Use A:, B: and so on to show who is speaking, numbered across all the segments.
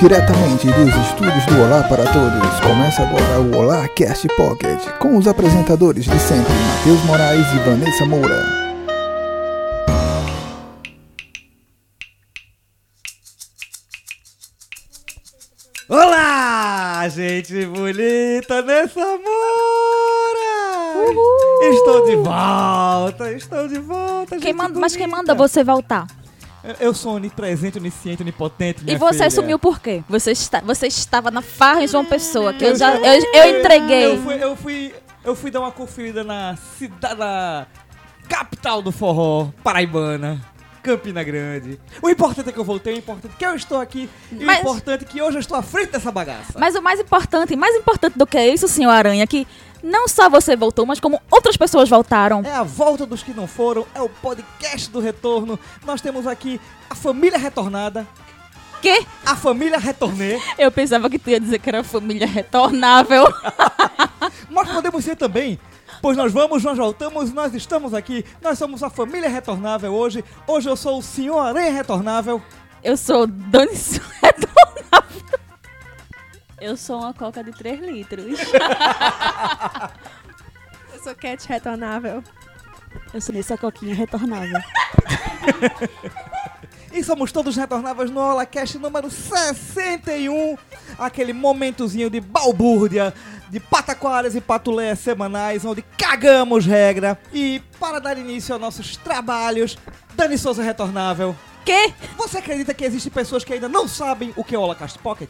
A: Diretamente dos estúdios do Olá para Todos, começa agora o Olá Cast Pocket, com os apresentadores de sempre, Matheus Moraes e Vanessa Moura.
B: Olá, gente bonita nessa Moura! Estou de volta, estou de volta,
C: Quem
B: gente
C: manda- mas quem manda você voltar?
B: Eu- sou onipresente, onisciente, onipotente,
C: e você
B: filha.
C: sumiu por quê? Você, está, você estava na farra em João Pessoa, que eu,
B: Eu
C: já eu, eu entreguei.
B: Eu fui, eu fui, eu fui dar uma conferida na cidade, na capital do forró, paraibana. Campina Grande. O importante é que eu voltei, o importante é que eu estou aqui. E
C: Mas-
B: o importante é que hoje eu estou à frente dessa bagaça.
C: Mas o mais importante, mais importante do que isso, senhor Aranha, que não só você voltou, mas como outras pessoas voltaram.
B: É a volta dos que não foram, é o podcast do retorno. Nós temos aqui a família retornada,
C: Que?
B: a família retornê.
C: Eu pensava que tu ia dizer que era família retornável.
B: Nós podemos ser também, pois nós vamos, nós voltamos, nós estamos aqui. Nós somos a família retornável hoje. Hoje eu sou o senhor Aranha Retornável.
C: Eu sou Dani Retornável.
D: Eu sou uma coca de 3 litros.
E: Eu sou Cat retornável.
D: Eu sou nessa coquinha retornável.
B: E somos todos retornáveis no HolaCast número 61. Aquele momentozinho de balbúrdia, de pataquaras e patuleias semanais, onde cagamos regra. E para dar início aos nossos trabalhos, Dani Souza Retornável.
C: Que?
B: Você acredita que existem pessoas que ainda não sabem o que é o HolaCast Pocket?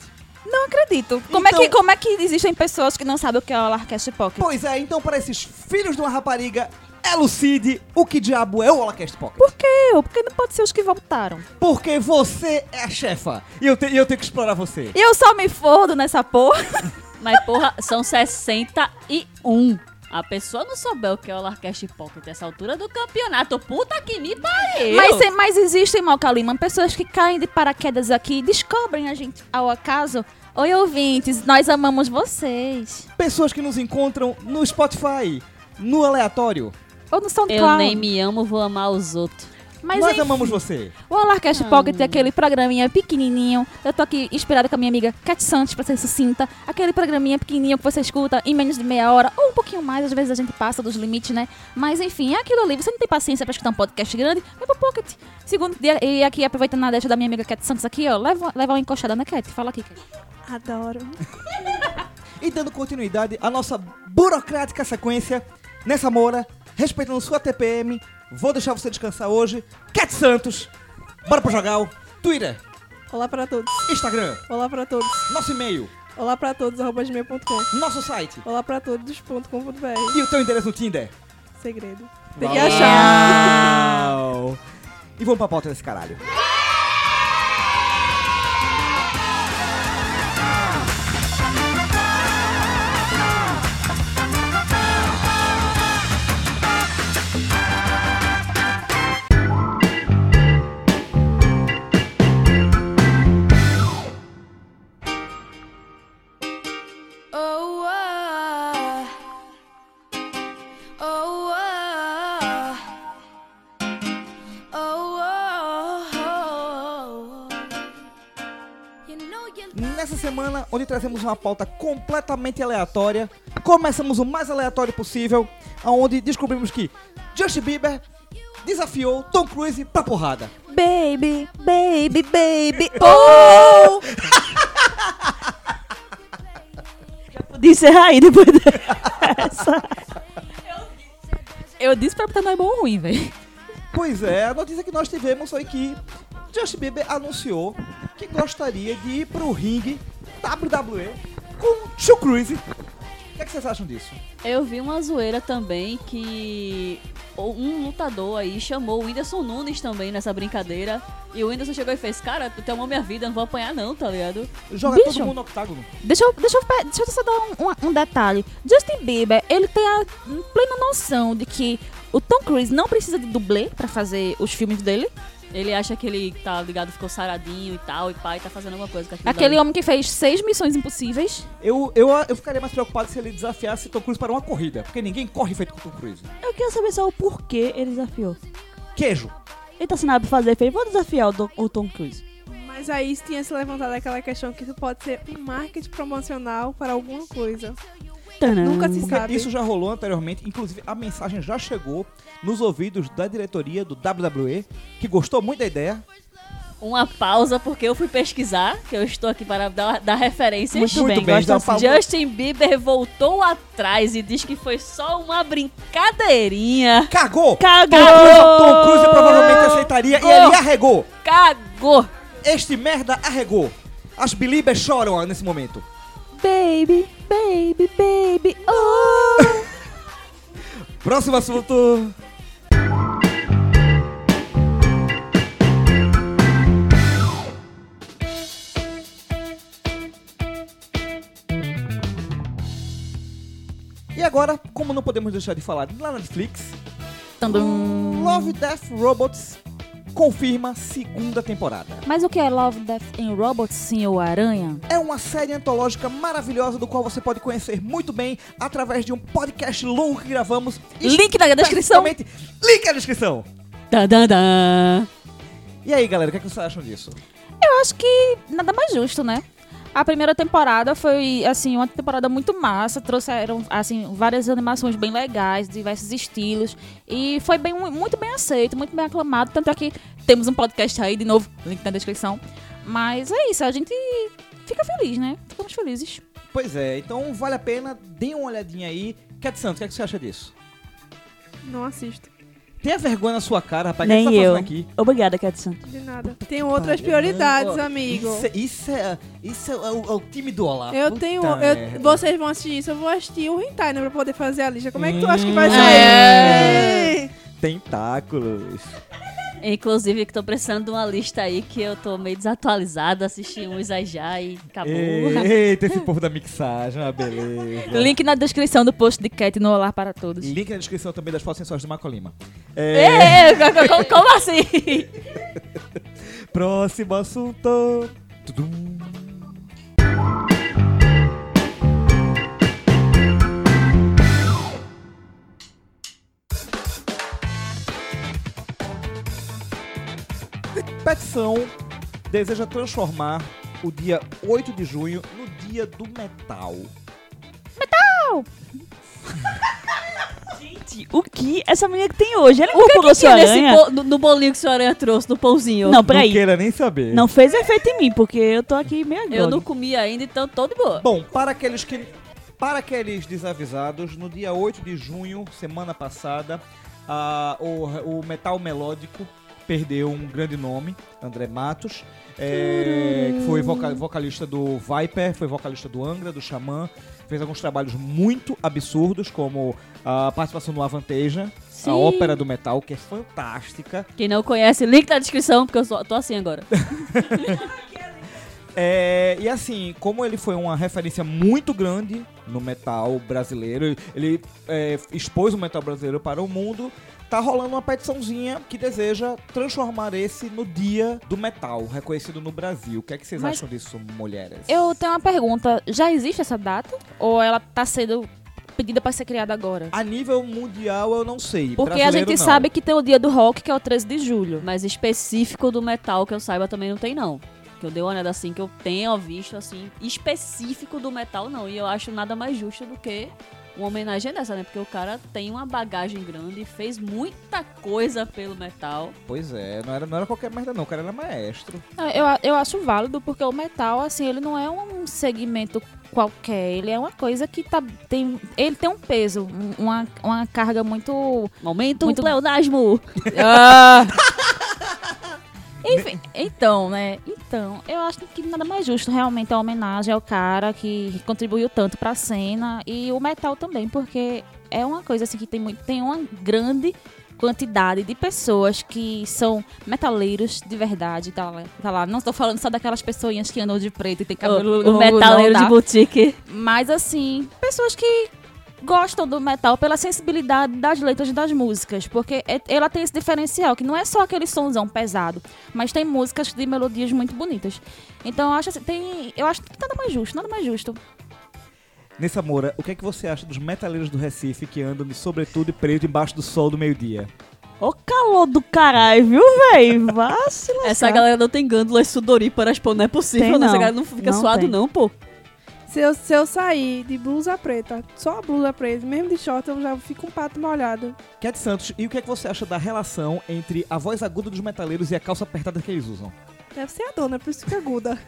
C: Não acredito. Como,
B: Então-
C: é que, como é que existem pessoas que não sabem o que é o Larcast Pocket?
B: Pois é, então para esses filhos de uma rapariga, elucide o que diabo é o HolaCast Pocket.
C: Por que eu? Porque não pode ser os que voltaram.
B: Porque você é a chefa. E eu, te- eu tenho que explorar você.
C: E eu só me fodo nessa porra.
D: Mas, porra, são 61. A pessoa não souber o que é o Larcast Pocket nessa altura do campeonato. Puta que me pariu!
C: Mas, mas existem, Malcalima, pessoas que caem de paraquedas aqui e descobrem a gente ao acaso. Oi, ouvintes, nós amamos vocês.
B: Pessoas que nos encontram no Spotify, no aleatório.
C: Ou no SoundCloud.
D: Eu nem me amo, vou amar os outros.
C: Mas
B: Nós
C: enfim,
B: amamos você.
C: O Alarcast
D: Ah.
C: Pocket é aquele programinha pequenininho. Eu tô aqui inspirada com a minha amiga Cat Santos, pra ser sucinta. Aquele programinha pequenininho que você escuta em menos de meia hora, ou um pouquinho mais, às vezes a gente passa dos limites, né? Mas enfim, é aquilo ali. Você não tem paciência pra escutar um podcast grande, vai pro Pocket. Segundo dia, e aqui aproveitando a deixa da minha amiga Cat Santos aqui, ó, leva, leva uma encoxada na Cat. Fala aqui, Cat.
E: Adoro.
B: E dando continuidade à nossa burocrática sequência, nessa mora, respeitando sua TPM, vou deixar você descansar hoje. Cat Santos, bora pro jogal. Twitter,
E: Olá pra todos.
B: Instagram,
E: Olá pra todos.
B: nosso e-mail,
E: Olá pra todos, arroba gmail.com.
B: nosso site
E: Olá pra todos.com.br.
B: e o teu endereço no Tinder.
E: Segredo. Tem que achar.
B: E vamos pra pauta desse caralho. Nessa semana, onde trazemos uma pauta completamente aleatória, começamos o mais aleatório possível, onde descobrimos que Justin Bieber desafiou Tom Cruise pra porrada.
C: Baby, baby, baby. Oh!
D: Disse aí depois dessa.
C: Eu disse pra botar não é bom ou ruim, velho.
B: Pois é, a notícia que nós tivemos foi que Justin Bieber anunciou que gostaria de ir pro ringue WWE com Tom Cruise. O que, é que vocês acham disso?
D: Eu vi uma zoeira também que um lutador aí chamou o Whindersson Nunes também nessa brincadeira. E o Whindersson chegou e fez, cara, tu amou minha vida, não vou apanhar não, tá ligado?
B: Joga
C: Bicho.
B: todo mundo no octágono.
C: Deixa eu, deixa, eu, deixa eu só dar um, um- um detalhe. Justin Bieber, ele tem a plena noção de que o Tom Cruise não precisa de dublê pra fazer os filmes dele.
D: Ele acha que ele tá ligado, ficou saradinho e tal, e pai tá fazendo alguma coisa com aquilo.
C: Aquele
D: dali.
C: homem que fez seis missões impossíveis.
B: Eu, eu, eu ficaria mais preocupado se ele desafiasse Tom Cruise para uma corrida, porque ninguém corre feito com Tom Cruise.
F: Eu queria saber só o porquê ele desafiou.
B: Queijo.
F: Ele tá assinado pra fazer, fez, vou desafiar o, Dom- o Tom Cruise.
E: Mas Mas aí tinha se levantado aquela questão que isso pode ser um marketing promocional para alguma coisa. Nunca se
B: Porque
E: sabe.
B: isso já rolou anteriormente, inclusive a mensagem já chegou nos ouvidos da diretoria do WWE, que gostou muito da ideia.
D: Uma pausa, porque eu fui pesquisar, que eu estou aqui para dar, dar referências.
B: Muito bem, gosto assim.
D: Justin Bieber voltou atrás e diz que foi só uma brincadeirinha.
B: Cagou!
D: Cagou!
B: Tom Cruise provavelmente aceitaria e ele arregou.
D: Cagou!
B: Este merda arregou. As believers choram nesse momento.
C: Baby, baby, baby, oh.
B: Próximo assunto. E agora, como não podemos deixar de falar da Netflix,
C: Tandum.
B: Love, Death, Robots confirma segunda temporada.
C: Mas o que é Love, Death and Robots, senhor Aranha?
B: É uma série antológica maravilhosa do qual você pode conhecer muito bem através de um podcast longo que gravamos.
C: Link na descrição.
B: Link na descrição.
D: Tá, tá, tá.
B: E aí, galera, o que, é que vocês acham disso?
C: Eu acho que nada mais justo, né? A primeira temporada foi, assim, uma temporada muito massa. Trouxeram, assim, várias animações bem legais, diversos estilos. E foi bem, muito bem aceito, muito bem aclamado. Tanto é que temos um podcast aí, de novo, link na descrição. Mas é isso, a gente fica feliz, né? Ficamos felizes.
B: Pois é, então vale a pena, dê uma olhadinha aí. Cat Santos, o que, é que você acha disso?
E: Não assisto.
B: Tenha vergonha na sua cara, rapaz. O que, é
D: Nem
B: você tá
D: eu.
B: fazendo aqui?
D: Obrigada, Katsun.
E: De nada. Tem outras prioridades, amigo.
B: Isso, é- isso é, isso é, o, é o time do Olá.
E: Eu
B: Puta
E: tenho. Eu, vocês vão assistir isso, eu vou assistir o Hentai, né? Pra poder fazer a lista. Como é que tu acha que
B: Hum,
E: vai
C: é.
E: sair?
B: Tentáculos.
D: Inclusive, que tô precisando de uma lista aí que eu tô meio desatualizada. Assisti uns aí já e acabou.
B: Eita, esse povo da mixagem, uma beleza.
C: Link na descrição do post de Cat no Olá para Todos.
B: Link na descrição também das fotos sensuais do Marco Lima. É,
D: É, co- co- co- como assim?
B: Próximo assunto. Tudum. Petição deseja transformar o dia 8 de junho no dia do metal.
F: Gente, o que essa menina que tem hoje? Ela
D: O que, que tinha
F: sua
D: nesse
F: aranha?
D: bo- no, no bolinho que a senhora trouxe, no pãozinho?
F: Não, peraí.
B: Não queira nem saber.
F: Não fez efeito em mim, porque eu tô aqui meio agora.
D: Eu não comi ainda, então tô de boa.
B: Bom, para aqueles que para aqueles desavisados, no dia 8 de junho, semana passada, ah, o, o metal melódico perdeu um grande nome, André Matos, é, que foi voca- vocalista do Viper, foi vocalista do Angra, do Xamã, fez alguns trabalhos muito absurdos, como a participação no Avanteja,
D: Sim.
B: a ópera do metal, que é fantástica.
D: Quem não conhece, link na descrição, porque eu só, tô assim agora.
B: É, e assim, como ele foi uma referência muito grande no metal brasileiro, ele é, expôs o metal brasileiro para o mundo, tá rolando uma petiçãozinha que deseja transformar esse no dia do metal, reconhecido no Brasil. O que é que vocês
C: Mas-
B: acham disso, mulheres?
C: Eu tenho uma pergunta. Já existe essa data? Ou ela tá sendo pedida para ser criada agora?
B: A nível mundial, eu não sei.
C: Porque a gente
B: não.
C: sabe que tem o dia do rock, que é o 13 de julho.
D: Mas específico do metal que eu saiba também não tem, não. Que eu dei uma olhada assim, que eu tenha visto, assim, específico do metal, não. E eu acho nada mais justo do que uma homenagem dessa, né? Porque o cara tem uma bagagem grande, fez muita coisa pelo metal.
B: Pois é, não era, não era qualquer merda não, o cara era maestro.
C: É, Eu, eu acho válido, porque o metal, assim, ele não é um segmento qualquer. Ele é uma coisa que tá, tem. Ele tem um peso, um- uma, uma carga muito.
D: Momento
C: Muito-
D: pleonasmo!
C: Ah! Enfim, então, né? Então, eu acho que nada mais justo realmente a homenagem ao cara que contribuiu tanto pra cena e o metal também, porque é uma coisa assim que tem muito, tem uma grande quantidade de pessoas que são metaleiros de verdade, tá lá, tá lá. Não estou falando só daquelas pessoinhas que andam de preto e tem cabelo
D: O, o metaleiro de
C: dá.
D: boutique.
C: Mas assim, pessoas que gostam do metal pela sensibilidade das letras das músicas, porque é- ela tem esse diferencial, que não é só aquele sonzão pesado, mas tem músicas de melodias muito bonitas. Então eu acho assim, tem, eu acho que nada mais justo, nada mais justo.
B: Nessa Moura, o que é que você acha dos metaleiros do Recife que andam de sobretudo e preto embaixo do sol do meio-dia?
F: Ô, calor calor do caralho, viu, véi? Vá se lascar.
D: Essa galera não tem glândulas sudoríparas, pô, não é possível.
F: Tem
D: né? Essa
F: não.
D: galera não fica
F: Não
D: suado,
F: tem.
D: não, pô.
E: Se eu, se eu sair de blusa preta, só a blusa preta, mesmo de short, eu já fico um pato molhado.
B: Cat Santos, e o que é que você acha da relação entre a voz aguda dos metaleiros e a calça apertada que eles usam?
E: Deve ser a dona, por isso que é aguda.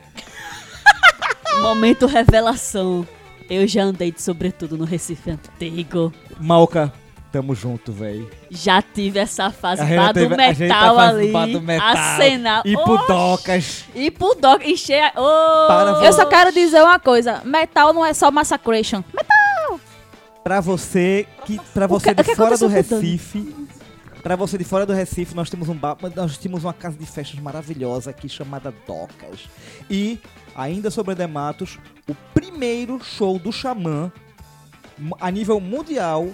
D: Momento revelação. Eu já andei de sobretudo no Recife Antigo.
B: Malca, tamo junto, véi.
D: Já tive essa fase vá do
B: teve- a gente
D: metal
B: tá
D: ali.
B: do metal.
D: Acenar.
B: E
D: Oxi.
B: pudocas.
D: E pudoca. Encher a...
B: Para
C: Eu só quero dizer uma coisa: metal não é só massacration.
B: Pra você que para você
C: que-
B: de fora do? Recife, Pra você de fora do Recife, nós temos um bar, nós temos uma casa de festas maravilhosa aqui chamada Docas. E ainda sobre Dematos, o primeiro show do Xamã a nível mundial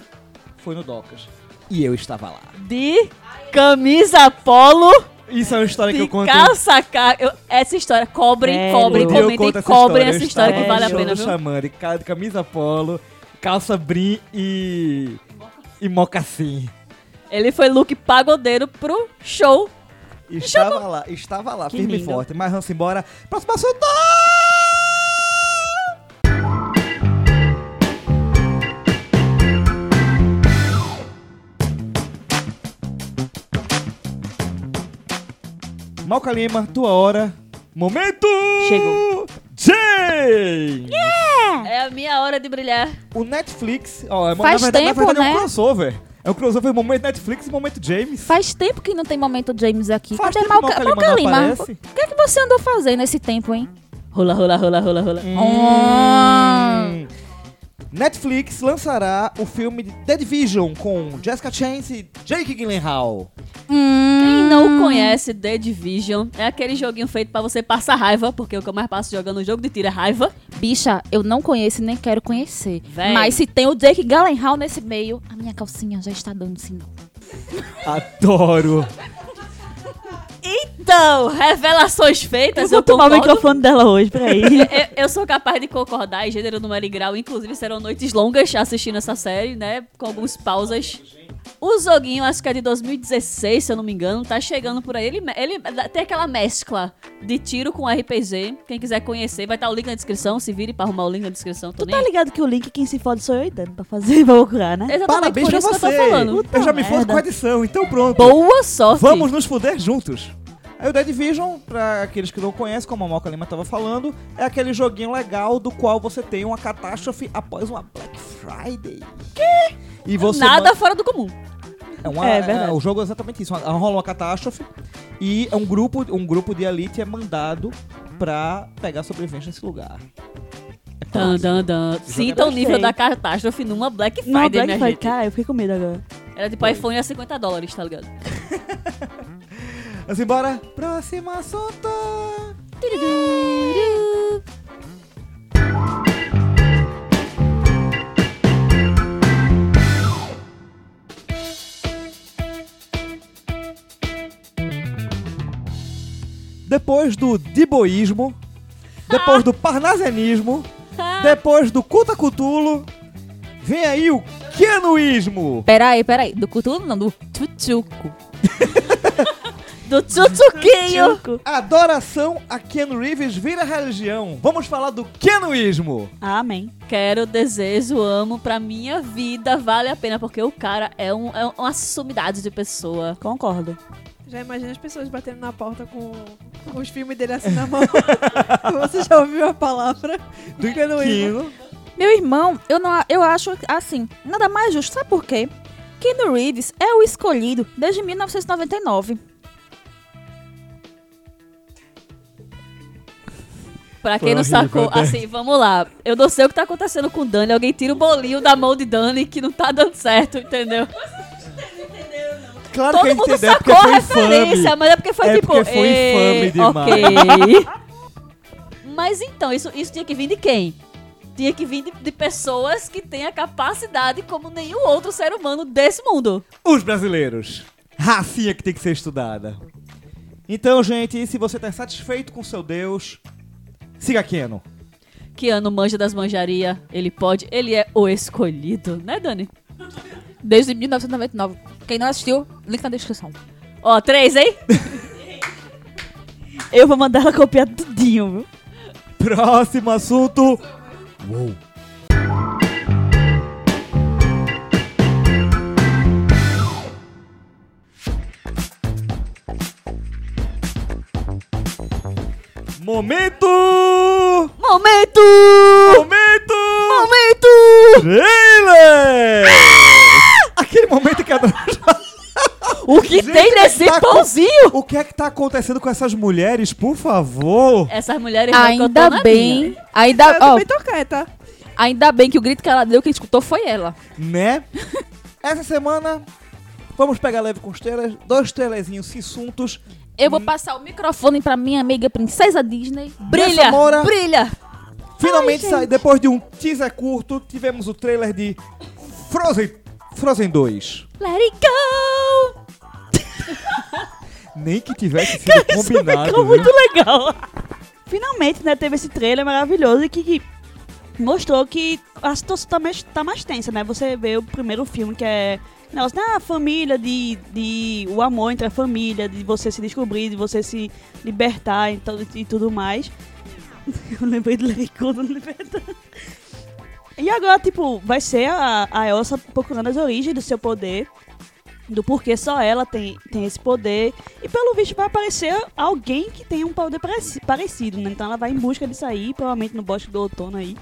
B: foi no Docas. E eu estava lá.
D: De camisa polo,
B: Isso é uma história que eu conto.
D: calça ca... eu- Essa história, cobrem,
F: Sério?
D: cobrem, comentem,
B: essa
D: cobrem essa história que
B: estava
D: vale a pena?
B: Xamã, de ca- de camisa polo, calça brim e e mocassim.
D: Ele foi look pagodeiro pro show.
B: Estava lá, estava lá,
F: Que
B: firme e
F: lindo.
B: forte. Mas vamos embora. Próximo assunto! Malca Lima, tua hora. Momento!
F: Chegou.
B: James!
D: É a minha hora de brilhar.
B: O Netflix, ó, é,
C: Faz
B: na verdade,
C: tempo,
B: na verdade é um
C: né?
B: crossover. É um crossover momento Netflix e momento James.
C: Faz tempo que não tem momento James aqui.
B: Faz
C: Cadê
B: tempo que
C: Malca,
B: Malca Lima.
C: O que é que você andou fazendo nesse tempo, hein?
D: Rola, rola, rola, rola, rola.
B: Hum. Netflix lançará o filme de The Division com Jessica Chance e Jake Gyllenhaal.
C: Hum.
D: Quem não conhece The Division, é aquele joguinho feito pra você passar raiva, porque o que eu mais passo jogando jogo de tiro é raiva.
C: Bicha, eu não conheço e nem quero conhecer.
D: Véi.
C: Mas se tem o Jake Gyllenhaal nesse meio, a minha calcinha já está dando sinal.
B: Adoro.
D: Então, revelações feitas,
F: Eu
D: eu,
F: vou tomar o
D: concordo.
F: microfone dela hoje, peraí.
D: eu, eu sou capaz de concordar em gênero, número e grau. Inclusive, serão noites longas assistindo essa série, né? Com algumas pausas. O joguinho, acho que é de 2016, se eu não me engano, tá chegando por aí. Ele, ele tem aquela mescla de tiro com RPG. Quem quiser conhecer, vai estar o link na descrição. Se vire pra arrumar o link na descrição. Tô
F: Tu
D: nem
F: tá ligado que o link quem se fode sou eu e Dani pra fazer, pra procurar, né?
D: Exatamente
B: Parabéns
D: por isso que eu
B: você.
D: tô falando.
B: eu já me fodo com a edição, então pronto.
D: Boa sorte!
B: Vamos nos fuder juntos. Aí o The Division, pra aqueles que não conhecem, como a Malca Lima tava falando, é aquele joguinho legal do qual você tem uma catástrofe após uma Black Friday. Que? E você
D: Nada fora do comum.
B: É, uma,
F: É,
B: é,
F: verdade.
B: o jogo é exatamente isso. Uma- Rola uma catástrofe e é um grupo, um grupo de elite é mandado pra pegar sobrevivência nesse lugar. É
D: Dan, dan, dan. Sinta o nível da catástrofe numa Black Friday,
F: Não, Black
D: minha
F: Friday,
D: gente.
F: cara, eu fiquei com medo agora.
D: Era tipo iPhone a 50 dólares, tá ligado?
B: Vamos embora. Próximo assunto. Depois do diboísmo, depois do parnasianismo, depois do culta cutulo, vem aí o kenuísmo.
C: Peraí, peraí. Do Cthulhu não, do Tchutchuco.
D: Do Tsutsukinho!
B: Adoração a Keanu Reeves vira religião. Vamos falar do kenuísmo.
F: Amém.
D: Quero, desejo, amo pra minha vida, vale a pena, porque o cara é, um, é uma sumidade de pessoa.
F: Concordo.
E: Já imagina as pessoas batendo na porta com, com os filmes dele assim na mão. Você já ouviu a palavra?
B: Do
E: Keanu.
C: Meu irmão, eu, não, eu acho assim, nada mais justo. Sabe por quê? Keanu Reeves é o escolhido desde 1999.
D: Pra quem não sacou, assim, vamos lá. Eu não sei o que tá acontecendo com o Dani. Alguém tira o bolinho da mão de Dani que não tá dando certo, entendeu?
B: Claro que
D: Todo mundo
B: entendeu, é
D: sacou a referência,
B: infame.
D: mas é porque foi
B: É
D: tipo.
B: porque foi
D: "Ê,
B: infame demais."
D: Ok. mas então, isso, isso tinha que vir de quem? Tinha que vir de, de pessoas que têm a capacidade como nenhum outro ser humano desse mundo.
B: Os brasileiros. Racinha que tem que ser estudada. Então, gente, se você tá satisfeito com seu Deus, siga Keno.
D: Que ano manja das manjarias, ele pode, ele é o escolhido, né, Dani?
C: Desde 1999. Quem não assistiu, link na descrição.
D: Ó, três, hein?
F: Eu vou mandar ela copiar tudinho, viu?
B: Próximo assunto. Uou. Momento!
F: Momento!
B: Momento!
F: Momento!
B: Trailer! Aquele momento que a dona
D: O que
B: Gente,
D: tem nesse
B: tá com-
D: pãozinho?
B: O que é que tá acontecendo com essas mulheres, por favor?
D: Essas mulheres
C: Ainda bem.
D: minha.
C: Ainda,
E: Eu
C: ó,
E: quieta.
C: ainda bem que o grito que ela deu, que escutou, foi ela.
B: Né? Essa semana, vamos pegar leve com os trailers. Dois trailerzinhos assuntos.
C: Eu vou passar o microfone pra minha amiga princesa Disney.
D: Brilha! Brilha!
B: Finalmente, sai, depois de um teaser curto, tivemos o trailer de Frozen, Frozen 2.
C: Let it go!
B: Nem que tivesse sido combinado.
F: Ficou
B: viu?
F: muito legal. Finalmente, né, teve esse trailer maravilhoso e que, que mostrou que a situação tá mais, tá mais tensa, né? Você vê o primeiro filme que é negócio da família, de, de o amor entre a família, de você se descobrir, de você se libertar e, e tudo mais. Eu lembrei do Lericô do Libertar. E agora, tipo, vai ser a, a Elsa procurando as origens do seu poder, do porquê só ela tem, tem esse poder. E pelo visto vai aparecer alguém que tem um poder pareci- parecido, né? Então ela vai em busca disso aí, provavelmente no bosque do outono aí.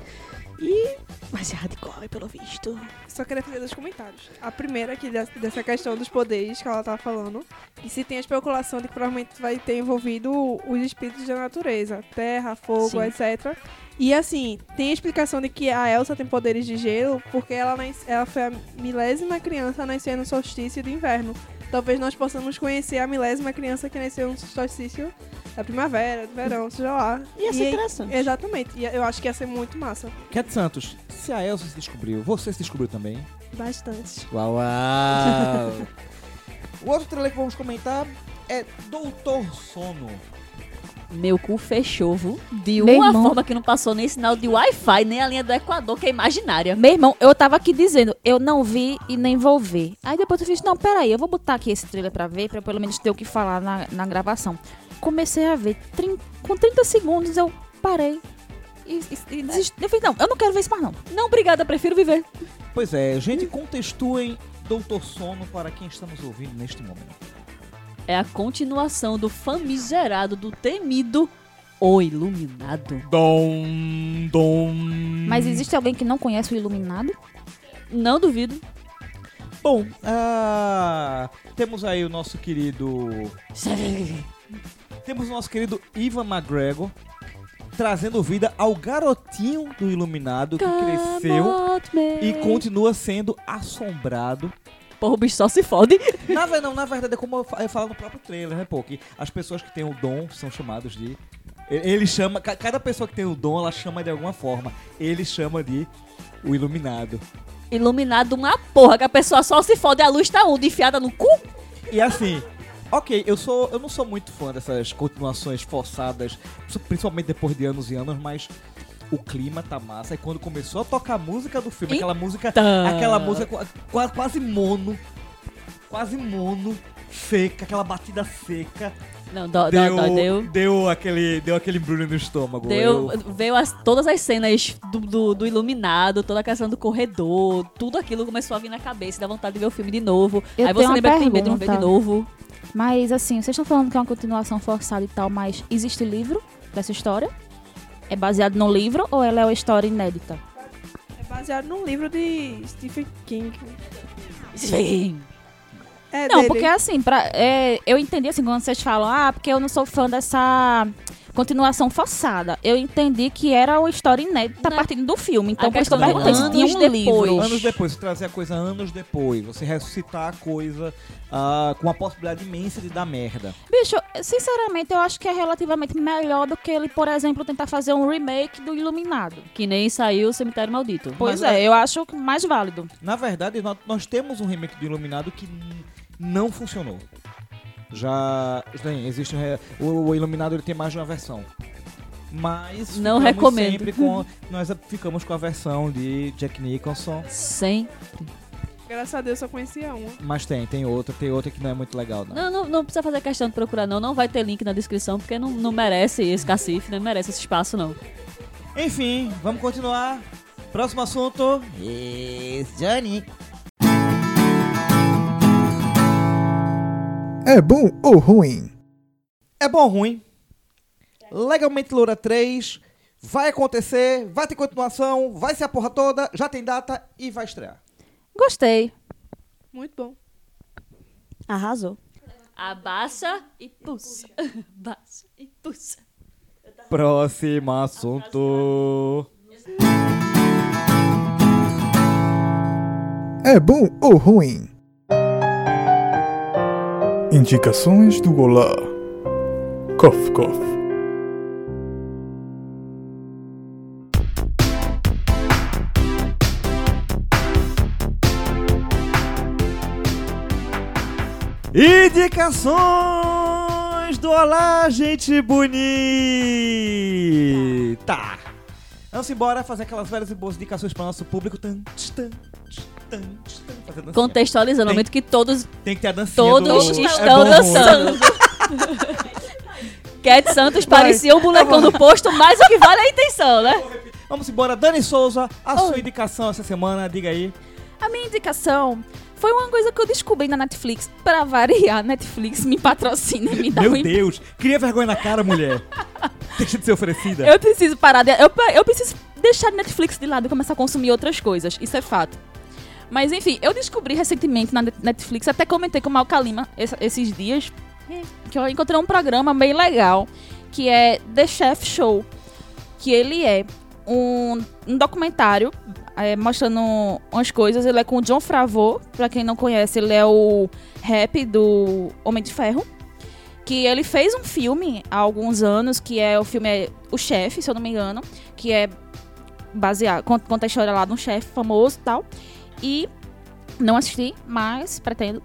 F: E vai ser hardcore, pelo visto.
E: Só queria fazer dois comentários. A primeira, que dessa, questão dos poderes que ela tava falando. E se tem a especulação de que provavelmente vai ter envolvido os espíritos da natureza. Terra, fogo,
D: Sim.
E: etc. E assim, tem a explicação de que a Elsa tem poderes de gelo porque ela, ela foi a milésima criança a nascer no solstício do inverno. Talvez nós possamos conhecer a milésima criança que nasceu no solstício da primavera, do verão, seja lá.
F: Ia ser
E: E-
F: interessante.
E: Exatamente. E eu acho que ia ser muito massa.
B: Cat Santos, se a Elsa se descobriu, você se descobriu também?
E: Bastante.
B: Uau, uau. o outro trailer que vamos comentar é Doutor Sono.
D: Meu cu fechou, viu? De
C: Meu
D: uma
C: irmão.
D: forma que não passou nem sinal de Wi-Fi, nem a linha do Equador, que é imaginária.
C: Meu irmão, eu tava aqui dizendo, eu não vi e nem vou ver. Aí depois eu fiz, não, peraí, eu vou botar aqui esse trailer pra ver, pra eu pelo menos ter o que falar na, na gravação. Comecei a ver, trin- com 30 segundos eu parei. E, e- e desisti. Eu fiz, não, eu não quero ver isso mais não.
D: Não, obrigada, prefiro viver.
B: Pois é, gente, contextuem Doutor Sono para quem estamos ouvindo neste momento.
D: É a continuação do famigerado, do temido O Iluminado.
B: Dom, dom.
C: Mas existe alguém que não conhece o Iluminado?
D: Não duvido.
B: Bom, ah, temos aí o nosso querido. Temos o nosso querido Ivan McGregor trazendo vida ao garotinho do Iluminado que cresceu e continua sendo assombrado.
D: Porra, o bicho só se fode.
B: Na, não, na verdade, é como eu fa- eu falo no próprio trailer, né, pô? Que as pessoas que têm o dom são chamados de. Ele chama. ca- Cada pessoa que tem o dom, ela chama de alguma forma. Ele chama de o Iluminado.
D: Iluminado uma porra, que a pessoa só se fode, a luz tá onde? Enfiada no cu?
B: E assim, ok, eu sou. Eu não sou muito fã dessas continuações forçadas, principalmente depois de anos e anos, mas o clima tá massa. E quando começou a tocar a música do filme, aquela música. Aquela música qua- qua- quase mono. Quase mono, seca, aquela batida seca.
D: Não, dó, dó,
B: Deu,
D: dó, deu.
B: deu aquele. Deu aquele embrulho no estômago.
D: Deu,
B: Eu-
D: veio as, todas as cenas do, do, do iluminado, toda a questão do corredor, tudo aquilo começou a vir na cabeça, dá vontade de ver o filme de novo.
C: Eu
D: Aí
C: tenho
D: você lembra que tem medo de não ver de
C: pergunta.
D: novo.
C: Mas assim, vocês estão falando que é uma continuação forçada e tal, mas existe livro dessa história? É baseado no livro ou ela é uma história inédita?
E: É baseado num livro de Stephen King.
D: Sim.
E: É
C: Não,
E: dele.
C: porque assim, pra, é, eu entendi assim, quando vocês falam, ah, porque eu não sou fã dessa continuação forçada. Eu entendi que era uma história inédita
D: Não.
C: a partir do filme. Então, por isso que eu
D: questão
B: é
C: perguntei se
D: anos
C: tinha um
D: depois.
C: livro.
B: Anos depois, você trazer a coisa anos depois, você ressuscitar a coisa ah, com a possibilidade imensa de dar merda.
C: Bicho, sinceramente, eu acho que é relativamente melhor do que ele, por exemplo, tentar fazer um remake do Iluminado.
D: Que nem saiu o Cemitério Maldito.
C: Pois
B: Mas
C: é,
B: é-
C: eu acho mais válido.
B: Na verdade, nós, nós temos um remake do Iluminado que não funcionou. Já tem, existe o, o Iluminado ele tem mais de uma versão. Mas
D: Não recomendo.
B: sempre com nós ficamos com a versão de Jack Nicholson
D: Sem.
E: Graças a Deus só conhecia uma.
B: Mas tem, tem outra, tem outra que não é muito legal, não.
D: Não, não, não precisa fazer questão de procurar, não. Não vai ter link na descrição, porque não, não merece esse cacife, não merece esse espaço, não.
B: Enfim, vamos continuar. Próximo assunto. Yes, Johnny.
A: É bom ou ruim?
B: É bom ou ruim? Legalmente Loura 3 vai acontecer, vai ter continuação, vai ser a porra toda, já tem data e vai estrear.
C: Gostei.
E: Muito bom.
F: Arrasou.
D: Abaixa e pulsa. Abaixa e pulsa.
B: Próximo assunto.
A: É bom ou ruim? Indicações do Olá. Cof, cof.
B: Indicações do Olá, gente bonita! Vamos embora fazer aquelas velhas e boas indicações para o nosso público. Tan, tan, tch, tan, tan.
D: Contextualizando, no
B: Tem-
D: momento que todos,
B: Tem que ter a dancinha
D: todos
B: do...
D: estão
B: é
D: dançando. Cat Santos parecia um bonecão do posto, mas o que vale é a intenção, né?
B: Vamos embora. Dani Souza, a sua
C: Oi.
B: indicação essa semana, diga aí.
C: A minha indicação foi uma coisa que eu descobri na Netflix. Pra variar, Netflix me patrocina e me dá
B: Meu
C: um
B: Deus, cria vergonha na cara, mulher. Deixa de ser oferecida.
C: Eu preciso parar de. Eu, eu preciso deixar Netflix de lado e começar a consumir outras coisas. Isso é fato. Mas enfim, eu descobri recentemente na Net- Netflix, até comentei com o Mal Kalima esse- esses dias, que eu encontrei um programa bem legal, que é The Chef Show. Que ele é um, um documentário é, mostrando umas coisas. Ele é com o John Favreau, pra quem não conhece, ele é o rap do Homem de Ferro. Que ele fez um filme há alguns anos, que é o filme é O Chefe, se eu não me engano, que é baseado, conta a história lá de um chefe famoso e tal. E não assisti, mas pretendo.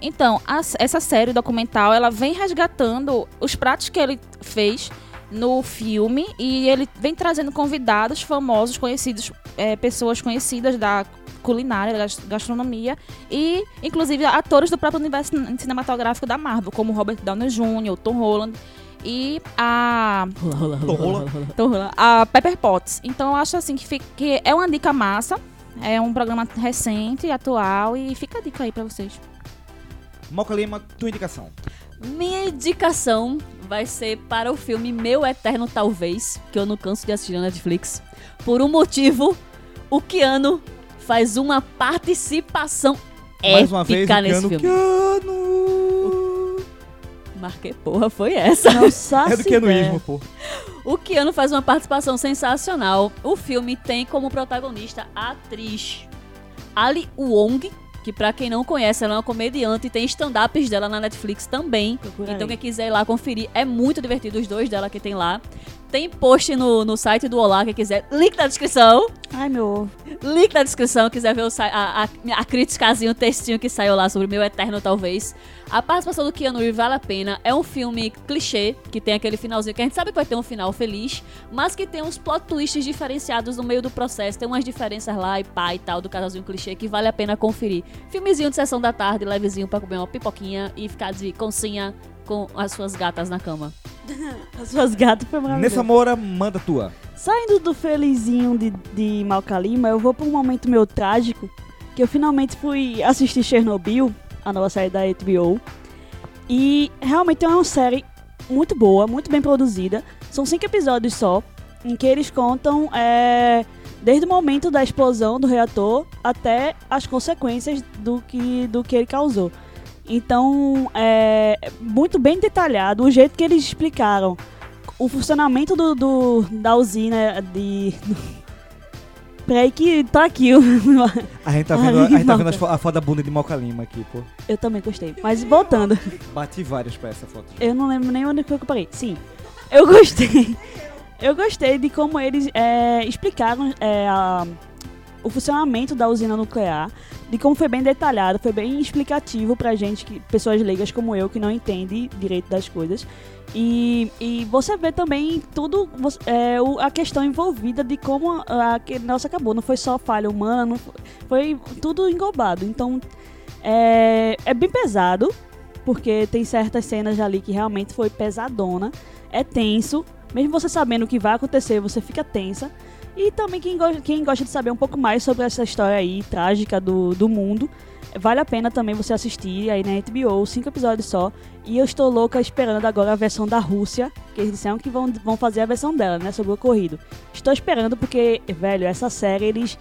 C: Então, as- essa série documental, ela vem resgatando os pratos que ele fez no filme e ele vem trazendo convidados famosos, conhecidos, é, pessoas conhecidas da culinária, da gas- gastronomia e, inclusive, atores do próprio universo cin- cinematográfico da Marvel, como Robert Downey Jr., Tom Holland e a
B: Tom Holland.
C: Tom Holland, a Pepper Potts. Então eu acho assim que, fica- que é uma dica massa. É um programa recente, atual e fica a dica aí pra vocês.
B: Moca Lima, tua indicação.
D: Minha indicação vai ser para o filme Meu Eterno Talvez, que eu não canso de assistir na Netflix. Por um motivo, o Keanu faz uma participação
B: Mais uma vez,
D: épica
B: o
D: nesse
B: Keanu.
D: filme.
B: Keanu.
D: Mas que porra foi essa?
F: Nossa,
B: É do Keanuísmo, pô.
D: O Keanu faz uma participação sensacional. O filme tem como protagonista a atriz Ali Wong, que pra quem não conhece, ela é uma comediante e tem stand-ups dela na Netflix também.
F: Procura
D: Então
F: aí.
D: quem quiser ir lá conferir, é muito divertido os dois dela que tem lá. Tem post no, no site do Olá, quem quiser. Link na descrição.
F: Ai, meu ovo.
D: Link na descrição, quiser ver o, a, a, a criticazinha, o textinho que saiu lá sobre Meu Eterno Talvez. A participação do Keanu Reeves vale a pena. É um filme clichê, que tem aquele finalzinho que a gente sabe que vai ter um final feliz, mas que tem uns plot twists diferenciados no meio do processo. Tem umas diferenças lá e pá e tal, do casalzinho clichê, que vale a pena conferir. Filmezinho de sessão da tarde, levezinho pra comer uma pipoquinha e ficar de concinha com as suas gatas na cama.
F: As suas gatas foi maravilhoso.
B: Nessa Moura, manda tua.
F: Saindo do felizinho de, de Malcalima, eu vou pra um momento meu trágico, que eu finalmente fui assistir Chernobyl, a nova série da HBO. E realmente é uma série muito boa, muito bem produzida. São cinco episódios só, em que eles contam é, desde o momento da explosão do reator até as consequências do que, do que ele causou. Então, é muito bem detalhado o jeito que eles explicaram o funcionamento do, do- da usina de. Peraí que tá aqui. o-
B: A gente tá vendo, a, gente tá vendo a foto da bunda de Moca Lima aqui, pô.
F: Eu também gostei. Mas voltando,
B: Bati várias pra essa foto.
F: eu não lembro nem onde que eu parei. Sim, eu gostei. Eu gostei de como eles é, explicaram é, a- o funcionamento da usina nuclear. de como foi bem detalhado, foi bem explicativo pra gente, que, pessoas leigas como eu, que não entende direito das coisas. E, e você vê também tudo, é, a questão envolvida de como a, a, nossa acabou. Não foi só falha humana, não foi, foi tudo englobado. Então, é, é bem pesado, porque tem certas cenas ali que realmente foi pesadona. É tenso, mesmo você sabendo o que vai acontecer, você fica tensa. E também quem gosta, quem gosta de saber um pouco mais sobre essa história aí, trágica do, do mundo, vale a pena também você assistir aí na HBO, cinco episódios só. E eu estou louca esperando agora a versão da Rússia, que eles disseram que vão, vão fazer a versão dela, né, sobre o ocorrido. Estou esperando porque, velho, essa série eles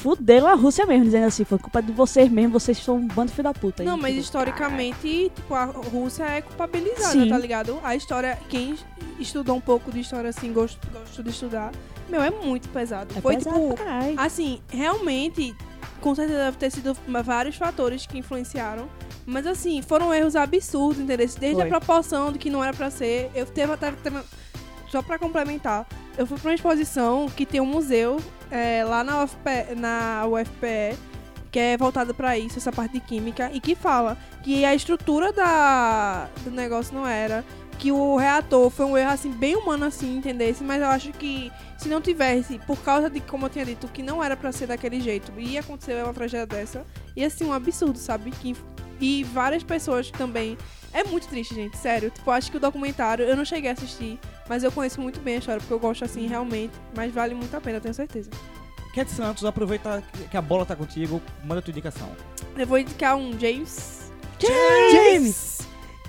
F: fuderam a Rússia mesmo, dizendo assim, foi culpa de vocês mesmo, vocês são um bando de filho da puta.
E: Não,
F: E,
E: mas
F: tipo,
E: historicamente, tipo, a Rússia é culpabilizada,
F: Sim.
E: tá ligado? A história, quem estudou um pouco de história assim, gosto, gosto de estudar, meu, é muito pesado.
F: é
E: Foi
F: pesado
E: tipo,
F: caralho.
E: assim, realmente, com certeza deve ter sido vários fatores que influenciaram. Mas assim, foram erros absurdos, entendeu? Desde
F: Foi.
E: a proporção de que não era pra ser. Eu teve até. só pra complementar, eu fui pra uma exposição que tem um museu é, lá na UFPE, na UFPE que é voltada pra isso, essa parte de química, e que fala que a estrutura da, do negócio não era, que o reator foi um erro assim bem humano assim, entendesse? Mas eu acho que se não tivesse, por causa de como eu tinha dito, que não era pra ser daquele jeito, ia acontecer uma tragédia dessa, ia ser um absurdo, sabe? Que, e várias pessoas também. É muito triste, gente, sério. Tipo, acho que o documentário, eu não cheguei a assistir, mas eu conheço muito bem a história, porque eu gosto assim, realmente. Mas vale muito a pena, eu tenho certeza.
B: Cat Santos, aproveita que a bola tá contigo, manda tua indicação.
E: Eu vou indicar um James.
F: James!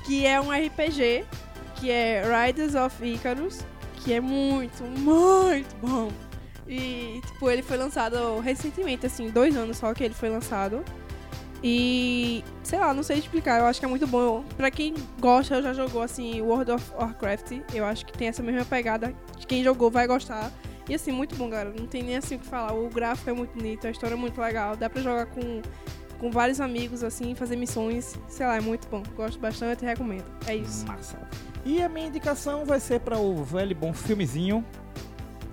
E: Que é um RPG, que é Riders of Icarus, que é muito, muito bom. E, tipo, ele foi lançado recentemente, assim, dois anos só que ele foi lançado. E, sei lá, não sei explicar, eu acho que é muito bom. Pra quem gosta, já jogou, assim, World of Warcraft, eu acho que tem essa mesma pegada. Quem jogou vai gostar. E, assim, muito bom, galera. Não tem nem assim o que falar. O gráfico é muito bonito, a história é muito legal. Dá pra jogar com, com vários amigos, assim, fazer missões. Sei lá, é muito bom. Gosto bastante e recomendo. É isso.
B: Massa. E a minha indicação vai ser para o velho bom filmezinho,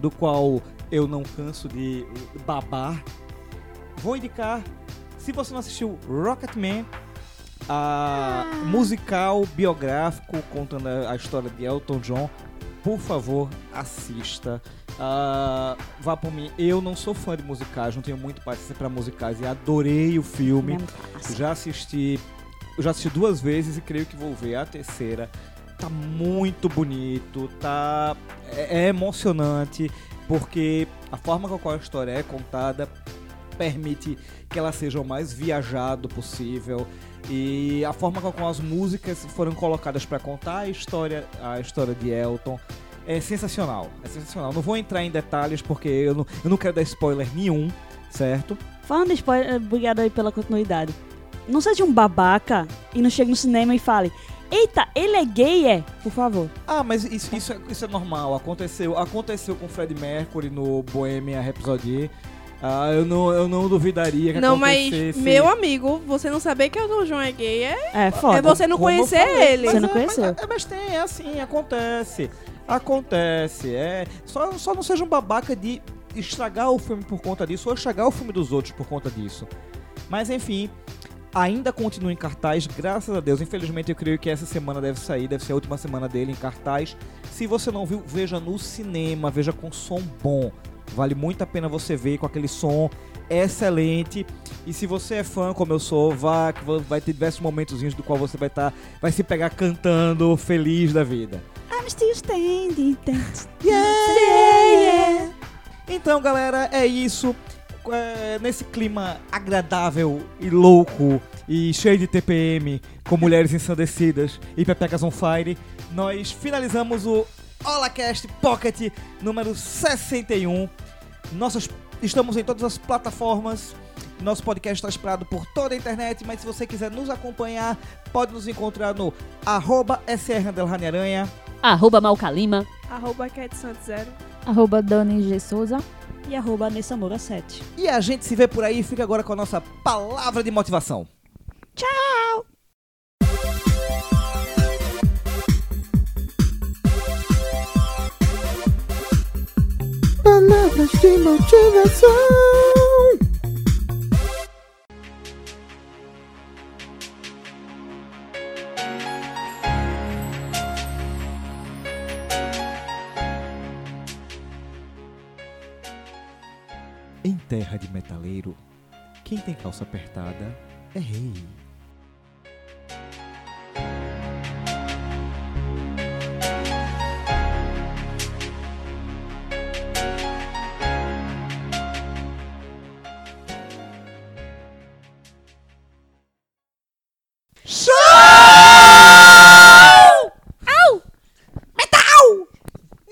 B: do qual eu não canso de babar. Vou indicar, se você não assistiu Rocketman, a musical biográfico contando a história de Elton John, por favor, assista. Ah, vá por mim. Eu não sou fã de musicais, não tenho muito paciência para musicais e adorei o filme. Já assisti. Já assisti duas vezes e creio que vou ver a terceira. Tá muito bonito, tá. É, é emocionante, porque a forma com a qual a história é contada permite que ela seja o mais viajado possível. E a forma com a qual as músicas foram colocadas para contar a história, a história de Elton é sensacional. É sensacional. Não vou entrar em detalhes porque eu não, eu não quero dar spoiler nenhum, certo?
F: Falando em spoiler, obrigado aí pela continuidade. Não seja um babaca e não chegue no cinema e fale: Eita, ele é gay, é? Por favor.
B: Ah, mas isso, isso, é, isso é normal. Aconteceu, aconteceu com o Fred Mercury no Bohemian Rhapsody. Ah, eu não, eu não duvidaria que
E: Não, mas,
B: acontecesse.
E: meu amigo, você não saber que o João é gay é,
F: É foda.
E: é você não
B: Como
E: conhecer
B: falei.
E: ele.
F: Você
B: Mas
F: não
B: é,
F: conheceu.
B: Mas, é, mas tem, é assim, acontece. Acontece. É, só, só não seja um babaca de estragar o filme por conta disso ou estragar o filme dos outros por conta disso. Mas enfim, ainda continua em cartaz, graças a Deus. Infelizmente eu creio que essa semana deve sair, deve ser a última semana dele em cartaz. Se você não viu, veja no cinema, veja com som bom. Vale muito a pena você ver com aquele som excelente. E se você é fã, como eu sou, vá, vai ter diversos momentozinhos do qual você vai estar, vai se pegar cantando, feliz da vida.
F: I'm still standing. thanks.
B: Então, galera, é isso. É, nesse clima agradável e louco e cheio de TPM, com mulheres ensandecidas e pepecas on fire, nós finalizamos o HolaCast Pocket número 61. Nossas, estamos em todas as plataformas. Nosso podcast está esperado por toda a internet, mas se você quiser nos acompanhar, pode nos encontrar no arroba SR Underline Aranha.
D: Arroba Malcalima.
E: Arroba Cat Santos Zero.
C: Arroba Dani G. Souza.
F: E arroba Nessa Moura 7.
B: E a gente se vê por aí. Fica agora com a nossa palavra de motivação.
A: de motivação.
B: Em terra de metaleiro, quem tem calça apertada é rei.